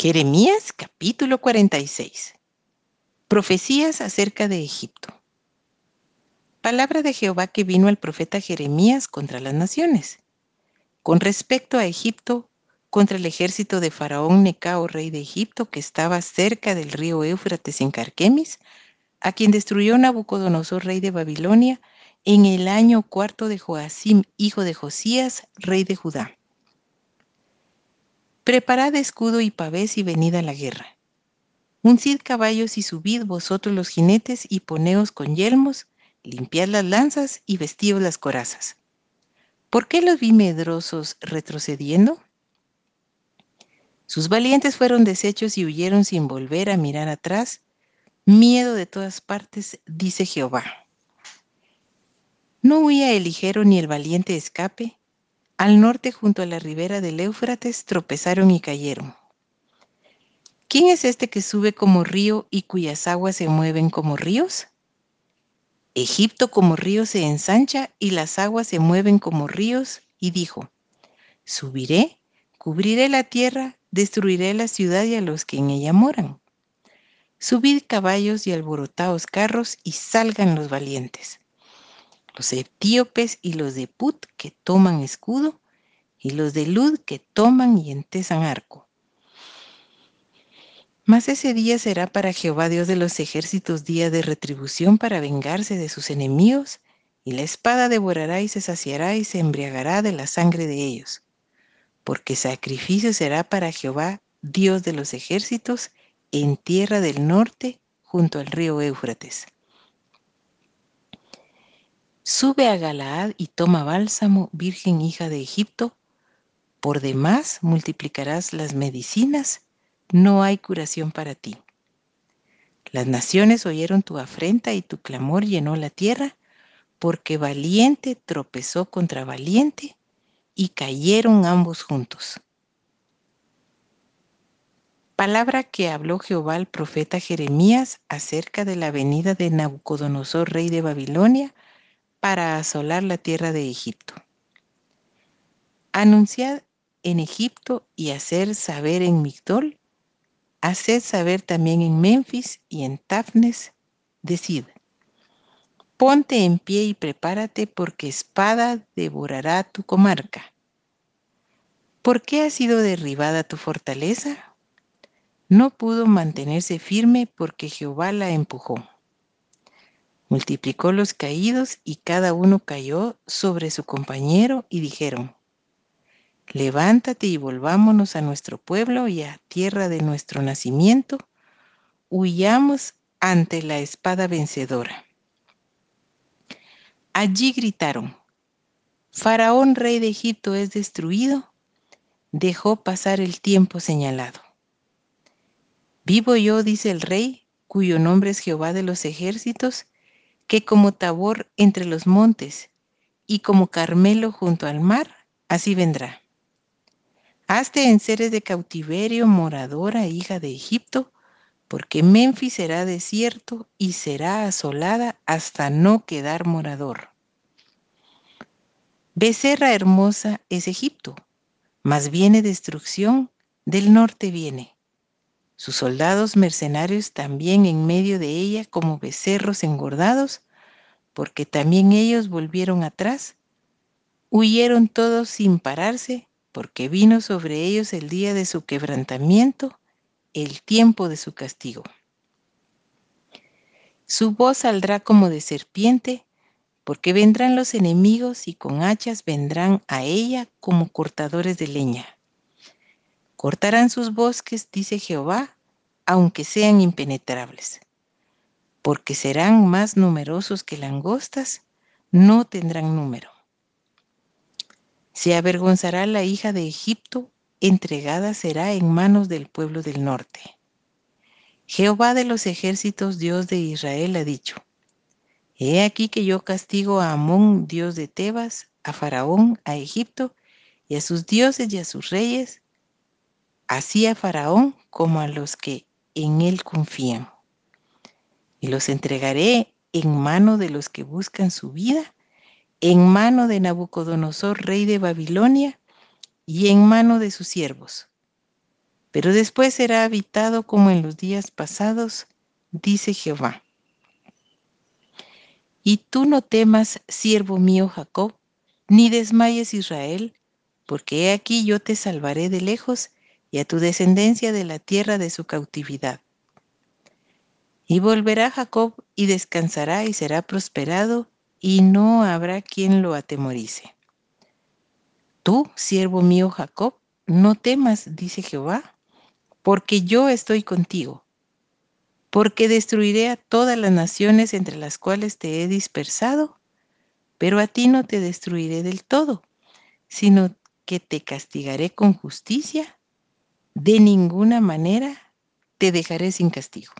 Jeremías capítulo 46. Profecías acerca de Egipto. Palabra de Jehová que vino al profeta Jeremías contra las naciones. Con respecto a Egipto, contra el ejército de Faraón Necao, rey de Egipto, que estaba cerca del río Éufrates en Carquemis, a quien destruyó Nabucodonosor, rey de Babilonia, en el año cuarto de Joacim, hijo de Josías, rey de Judá. Preparad escudo y pavés y venid a la guerra. Uncid caballos y subid vosotros los jinetes y poneos con yelmos, limpiad las lanzas y vestíos las corazas. ¿Por qué los vi medrosos retrocediendo? Sus valientes fueron deshechos y huyeron sin volver a mirar atrás. Miedo de todas partes, dice Jehová. ¿No huía el ligero ni el valiente escape? Al norte, junto a la ribera del Éufrates, tropezaron y cayeron. ¿Quién es este que sube como río y cuyas aguas se mueven como ríos? Egipto como río se ensancha y las aguas se mueven como ríos, y dijo, Subiré, cubriré la tierra, destruiré la ciudad y a los que en ella moran. Subid caballos y alborotaos carros y salgan los valientes los etíopes y los de Put que toman escudo, y los de Lud que toman y entesan arco. Mas ese día será para Jehová Dios de los ejércitos día de retribución para vengarse de sus enemigos, y la espada devorará y se saciará y se embriagará de la sangre de ellos, porque sacrificio será para Jehová Dios de los ejércitos en tierra del norte junto al río Éufrates. Sube a Galaad y toma bálsamo, virgen hija de Egipto. Por demás multiplicarás las medicinas, no hay curación para ti. Las naciones oyeron tu afrenta y tu clamor llenó la tierra, porque valiente tropezó contra valiente y cayeron ambos juntos. Palabra que habló Jehová al profeta Jeremías acerca de la venida de Nabucodonosor, rey de Babilonia, para asolar la tierra de Egipto. Anunciad en Egipto y hacer saber en Migdol, haced saber también en Memphis y en Tafnes, decid, ponte en pie y prepárate porque espada devorará tu comarca. ¿Por qué ha sido derribada tu fortaleza? No pudo mantenerse firme porque Jehová la empujó. Multiplicó los caídos y cada uno cayó sobre su compañero y dijeron, levántate y volvámonos a nuestro pueblo y a tierra de nuestro nacimiento, huyamos ante la espada vencedora. Allí gritaron, Faraón rey de Egipto es destruido, dejó pasar el tiempo señalado. Vivo yo, dice el rey, cuyo nombre es Jehová de los ejércitos, que como Tabor entre los montes y como Carmelo junto al mar, así vendrá. Hazte en seres de cautiverio, moradora, hija de Egipto, porque Memphis será desierto y será asolada hasta no quedar morador. Becerra hermosa es Egipto, mas viene destrucción, del norte viene. Sus soldados mercenarios también en medio de ella como becerros engordados, porque también ellos volvieron atrás. Huyeron todos sin pararse, porque vino sobre ellos el día de su quebrantamiento, el tiempo de su castigo. Su voz saldrá como de serpiente, porque vendrán los enemigos y con hachas vendrán a ella como cortadores de leña. Cortarán sus bosques, dice Jehová, aunque sean impenetrables. Porque serán más numerosos que langostas, no tendrán número. Se avergonzará la hija de Egipto, entregada será en manos del pueblo del norte. Jehová de los ejércitos, Dios de Israel, ha dicho, He aquí que yo castigo a Amón, dios de Tebas, a Faraón, a Egipto, y a sus dioses y a sus reyes, así a Faraón como a los que en él confían. Y los entregaré en mano de los que buscan su vida, en mano de Nabucodonosor, rey de Babilonia, y en mano de sus siervos. pero después será habitado como en los días pasados, dice Jehová. Y tú no temas, siervo mío Jacob, ni desmayes Israel, porque he aquí yo te salvaré de lejos y a tu descendencia de la tierra de su cautividad. Y volverá Jacob y descansará y será prosperado, y no habrá quien lo atemorice. Tú, siervo mío Jacob, no temas, dice Jehová, porque yo estoy contigo, porque destruiré a todas las naciones entre las cuales te he dispersado, pero a ti no te destruiré del todo, sino que te castigaré con justicia, de ninguna manera te dejaré sin castigo.